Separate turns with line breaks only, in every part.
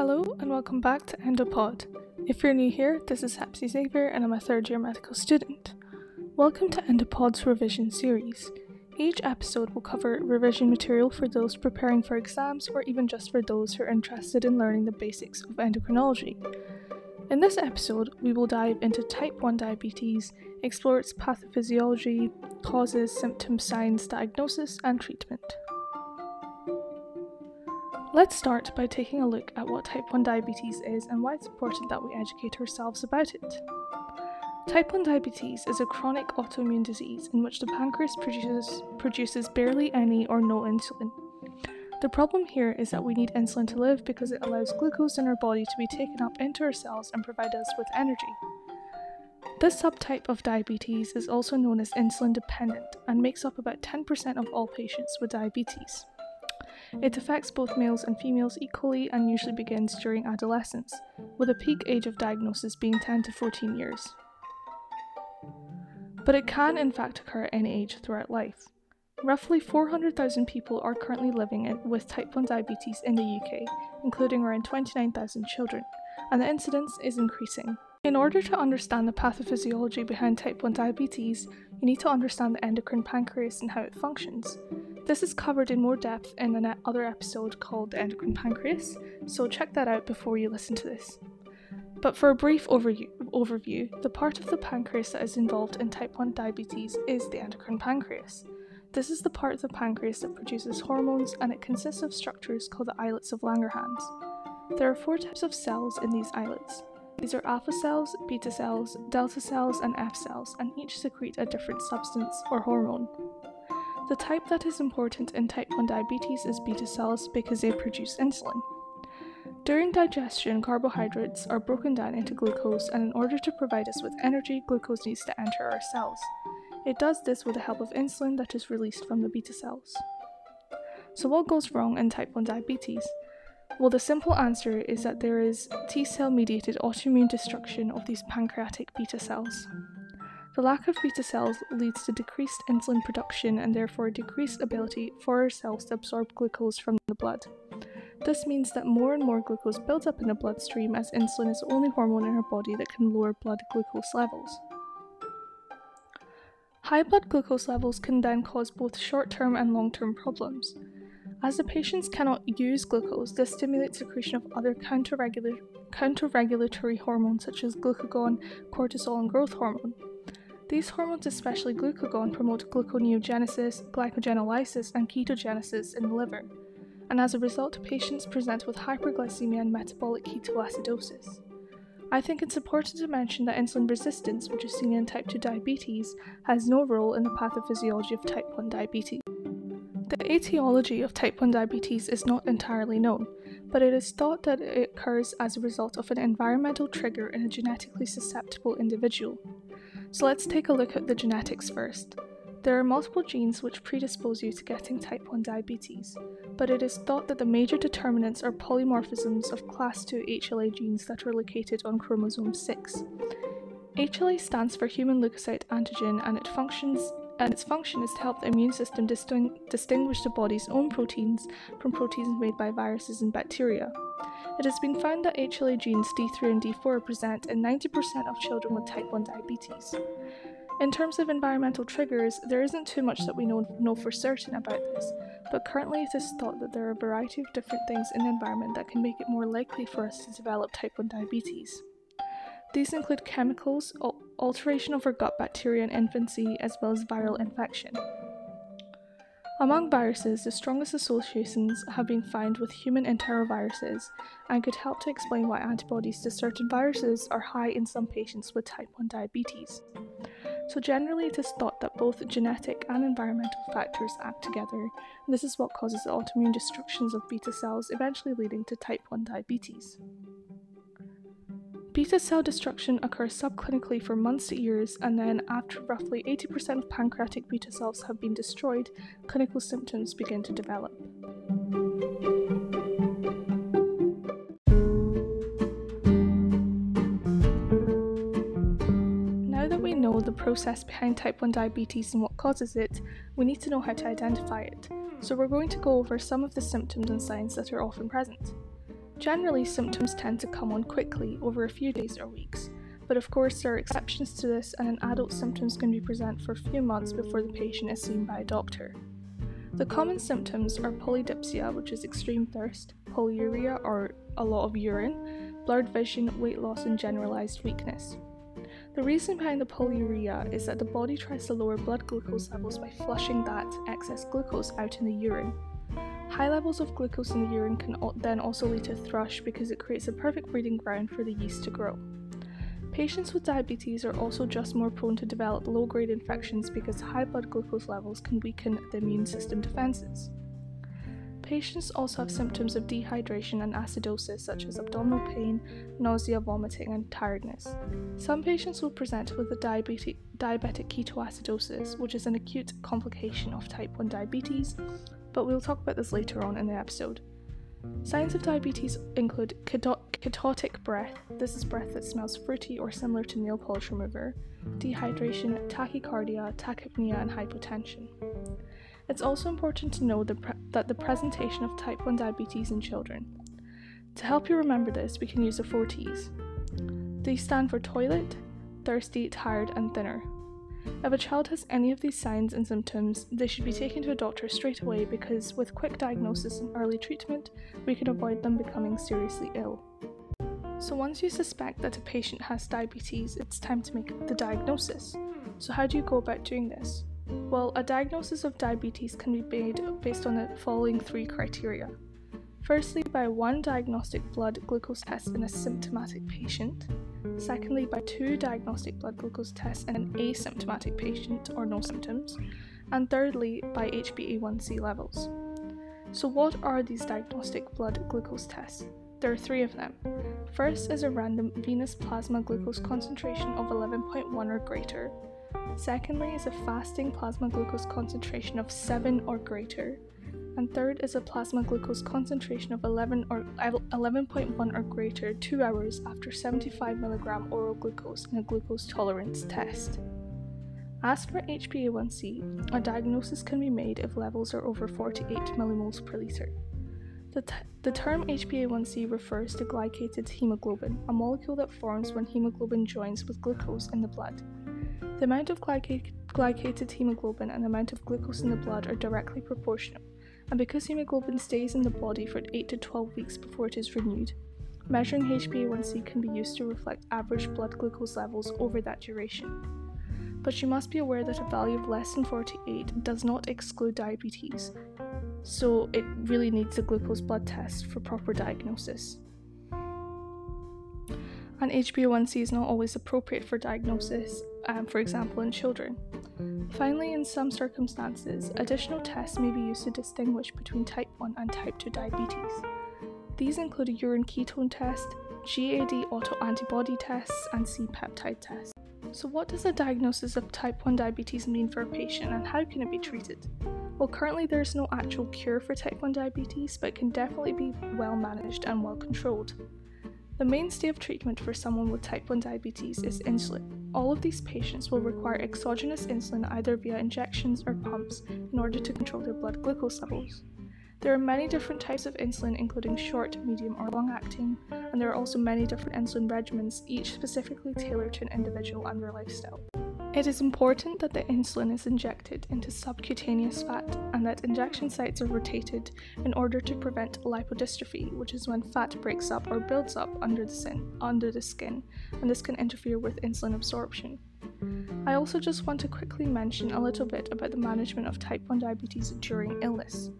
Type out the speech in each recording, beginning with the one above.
Hello and welcome back to Endopod. If you're new here, this is Hepsi Xavier and I'm a third year medical student. Welcome to Endopod's revision series. Each episode will cover revision material for those preparing for exams or even just for those who are interested in learning the basics of endocrinology. In this episode, we will dive into type 1 diabetes, explore its pathophysiology, causes, symptoms, signs, diagnosis, and treatment. Let's start by taking a look at what type 1 diabetes is and why it's important that we educate ourselves about it. Type 1 diabetes is a chronic autoimmune disease in which the pancreas produces, produces barely any or no insulin. The problem here is that we need insulin to live because it allows glucose in our body to be taken up into our cells and provide us with energy. This subtype of diabetes is also known as insulin dependent and makes up about 10% of all patients with diabetes. It affects both males and females equally and usually begins during adolescence, with a peak age of diagnosis being 10 to 14 years. But it can in fact occur at any age throughout life. Roughly 400,000 people are currently living with type 1 diabetes in the UK, including around 29,000 children, and the incidence is increasing. In order to understand the pathophysiology behind type 1 diabetes, you need to understand the endocrine pancreas and how it functions. This is covered in more depth in another episode called The Endocrine Pancreas, so check that out before you listen to this. But for a brief overview, the part of the pancreas that is involved in type 1 diabetes is the endocrine pancreas. This is the part of the pancreas that produces hormones and it consists of structures called the islets of Langerhans. There are four types of cells in these islets. These are alpha cells, beta cells, delta cells, and F cells, and each secrete a different substance or hormone. The type that is important in type 1 diabetes is beta cells because they produce insulin. During digestion, carbohydrates are broken down into glucose, and in order to provide us with energy, glucose needs to enter our cells. It does this with the help of insulin that is released from the beta cells. So, what goes wrong in type 1 diabetes? Well, the simple answer is that there is T cell mediated autoimmune destruction of these pancreatic beta cells. The lack of beta cells leads to decreased insulin production and therefore decreased ability for our cells to absorb glucose from the blood. This means that more and more glucose builds up in the bloodstream as insulin is the only hormone in our body that can lower blood glucose levels. High blood glucose levels can then cause both short term and long term problems. As the patients cannot use glucose, this stimulates secretion of other counter-regulatory hormones such as glucagon, cortisol, and growth hormone. These hormones, especially glucagon, promote gluconeogenesis, glycogenolysis, and ketogenesis in the liver, and as a result, patients present with hyperglycemia and metabolic ketoacidosis. I think it's important to mention that insulin resistance, which is seen in type 2 diabetes, has no role in the pathophysiology of type 1 diabetes. The etiology of type 1 diabetes is not entirely known, but it is thought that it occurs as a result of an environmental trigger in a genetically susceptible individual. So let's take a look at the genetics first. There are multiple genes which predispose you to getting type 1 diabetes, but it is thought that the major determinants are polymorphisms of class 2 HLA genes that are located on chromosome 6. HLA stands for human leukocyte antigen and it functions and its function is to help the immune system disting- distinguish the body's own proteins from proteins made by viruses and bacteria. It has been found that HLA genes D3 and D4 are present in 90% of children with type 1 diabetes. In terms of environmental triggers, there isn't too much that we know, know for certain about this, but currently it is thought that there are a variety of different things in the environment that can make it more likely for us to develop type 1 diabetes. These include chemicals, alteration of our gut bacteria in infancy, as well as viral infection. Among viruses, the strongest associations have been found with human enteroviruses and could help to explain why antibodies to certain viruses are high in some patients with type 1 diabetes. So, generally, it is thought that both genetic and environmental factors act together, and this is what causes the autoimmune destructions of beta cells, eventually leading to type 1 diabetes. Beta cell destruction occurs subclinically for months to years, and then, after roughly 80% of pancreatic beta cells have been destroyed, clinical symptoms begin to develop. Now that we know the process behind type 1 diabetes and what causes it, we need to know how to identify it. So, we're going to go over some of the symptoms and signs that are often present. Generally, symptoms tend to come on quickly over a few days or weeks, but of course, there are exceptions to this, and an adult's symptoms can be present for a few months before the patient is seen by a doctor. The common symptoms are polydipsia, which is extreme thirst, polyuria, or a lot of urine, blurred vision, weight loss, and generalized weakness. The reason behind the polyuria is that the body tries to lower blood glucose levels by flushing that excess glucose out in the urine. High levels of glucose in the urine can then also lead to thrush because it creates a perfect breeding ground for the yeast to grow. Patients with diabetes are also just more prone to develop low grade infections because high blood glucose levels can weaken the immune system defenses. Patients also have symptoms of dehydration and acidosis, such as abdominal pain, nausea, vomiting, and tiredness. Some patients will present with a diabetic, diabetic ketoacidosis, which is an acute complication of type 1 diabetes, but we'll talk about this later on in the episode. Signs of diabetes include ketotic breath, this is breath that smells fruity or similar to nail polish remover, dehydration, tachycardia, tachypnea, and hypotension. It's also important to know the pre- that the presentation of type 1 diabetes in children. To help you remember this, we can use the four T's. These stand for toilet, thirsty, tired, and thinner. If a child has any of these signs and symptoms, they should be taken to a doctor straight away because, with quick diagnosis and early treatment, we can avoid them becoming seriously ill. So, once you suspect that a patient has diabetes, it's time to make the diagnosis. So, how do you go about doing this? Well, a diagnosis of diabetes can be made based on the following three criteria. Firstly, by one diagnostic blood glucose test in a symptomatic patient. Secondly, by two diagnostic blood glucose tests in an asymptomatic patient or no symptoms. And thirdly, by HbA1c levels. So, what are these diagnostic blood glucose tests? There are three of them. First is a random venous plasma glucose concentration of 11.1 or greater. Secondly is a fasting plasma glucose concentration of 7 or greater and third is a plasma glucose concentration of 11 or 11.1 or greater 2 hours after 75 mg oral glucose in a glucose tolerance test. As for HbA1c, a diagnosis can be made if levels are over 48 millimoles per litre. The, t- the term HbA1c refers to glycated hemoglobin, a molecule that forms when hemoglobin joins with glucose in the blood. The amount of glyca- glycated hemoglobin and the amount of glucose in the blood are directly proportional, and because hemoglobin stays in the body for 8 to 12 weeks before it is renewed, measuring HbA1c can be used to reflect average blood glucose levels over that duration. But you must be aware that a value of less than 48 does not exclude diabetes, so it really needs a glucose blood test for proper diagnosis. And HbA1c is not always appropriate for diagnosis, um, for example, in children. Finally, in some circumstances, additional tests may be used to distinguish between type 1 and type 2 diabetes. These include a urine ketone test, GAD autoantibody tests, and C peptide tests. So, what does a diagnosis of type 1 diabetes mean for a patient and how can it be treated? Well, currently there is no actual cure for type 1 diabetes, but it can definitely be well managed and well controlled. The mainstay of treatment for someone with type 1 diabetes is insulin. All of these patients will require exogenous insulin either via injections or pumps in order to control their blood glucose levels. There are many different types of insulin, including short, medium, or long acting, and there are also many different insulin regimens, each specifically tailored to an individual and their lifestyle. It is important that the insulin is injected into subcutaneous fat and that injection sites are rotated in order to prevent lipodystrophy, which is when fat breaks up or builds up under the, under the skin, and this can interfere with insulin absorption. I also just want to quickly mention a little bit about the management of type 1 diabetes during illness.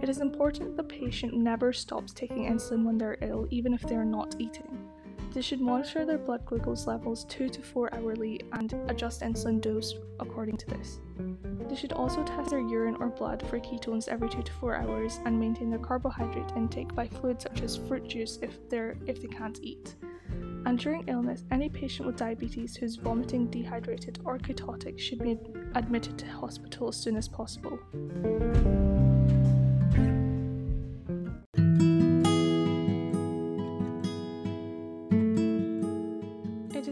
It is important that the patient never stops taking insulin when they're ill, even if they are not eating. They should monitor their blood glucose levels 2 to 4 hourly and adjust insulin dose according to this. They should also test their urine or blood for ketones every 2 to 4 hours and maintain their carbohydrate intake by fluids such as fruit juice if they're if they can't eat. And during illness, any patient with diabetes who is vomiting, dehydrated, or ketotic should be admitted to hospital as soon as possible.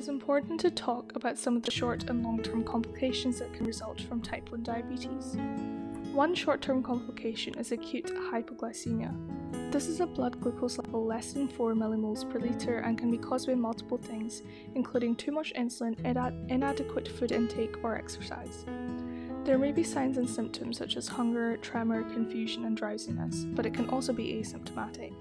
Important to talk about some of the short and long term complications that can result from type 1 diabetes. One short term complication is acute hypoglycemia. This is a blood glucose level less than 4 millimoles per litre and can be caused by multiple things, including too much insulin, inadequate food intake, or exercise. There may be signs and symptoms such as hunger, tremor, confusion, and drowsiness, but it can also be asymptomatic.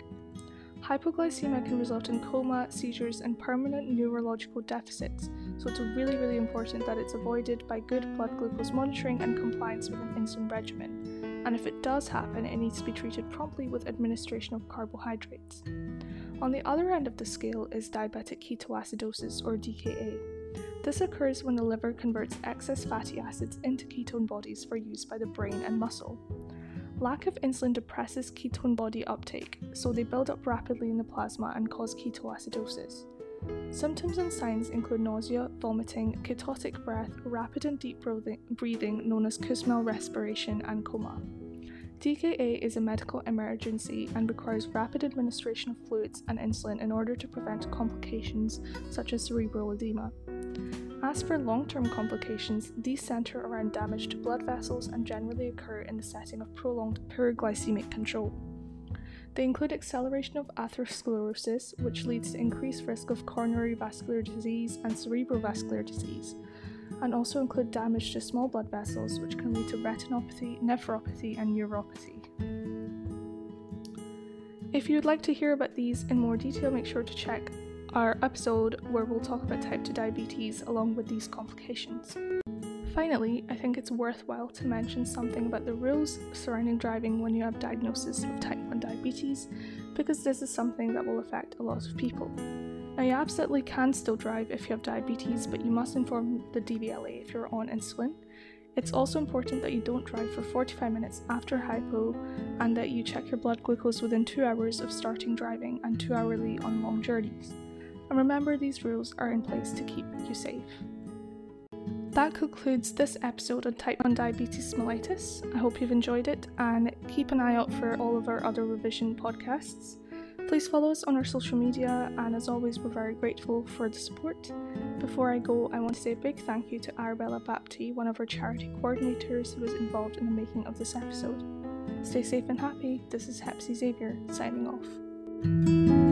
Hypoglycemia can result in coma, seizures, and permanent neurological deficits, so it's really, really important that it's avoided by good blood glucose monitoring and compliance with an insulin regimen. And if it does happen, it needs to be treated promptly with administration of carbohydrates. On the other end of the scale is diabetic ketoacidosis or DKA. This occurs when the liver converts excess fatty acids into ketone bodies for use by the brain and muscle. Lack of insulin depresses ketone body uptake, so they build up rapidly in the plasma and cause ketoacidosis. Symptoms and signs include nausea, vomiting, ketotic breath, rapid and deep breathing known as Kussmaul respiration, and coma. DKA is a medical emergency and requires rapid administration of fluids and insulin in order to prevent complications such as cerebral edema. As for long term complications, these center around damage to blood vessels and generally occur in the setting of prolonged poor glycemic control. They include acceleration of atherosclerosis, which leads to increased risk of coronary vascular disease and cerebrovascular disease, and also include damage to small blood vessels, which can lead to retinopathy, nephropathy, and neuropathy. If you would like to hear about these in more detail, make sure to check our episode where we'll talk about type 2 diabetes along with these complications. Finally, I think it's worthwhile to mention something about the rules surrounding driving when you have diagnosis of type 1 diabetes, because this is something that will affect a lot of people. Now, you absolutely can still drive if you have diabetes, but you must inform the DVLA if you're on insulin. It's also important that you don't drive for 45 minutes after hypo and that you check your blood glucose within 2 hours of starting driving and 2 hourly on long journeys. And remember, these rules are in place to keep you safe. That concludes this episode on type 1 diabetes mellitus. I hope you've enjoyed it and keep an eye out for all of our other revision podcasts. Please follow us on our social media, and as always, we're very grateful for the support. Before I go, I want to say a big thank you to Arabella Bapti, one of our charity coordinators who was involved in the making of this episode. Stay safe and happy. This is Hepsi Xavier signing off.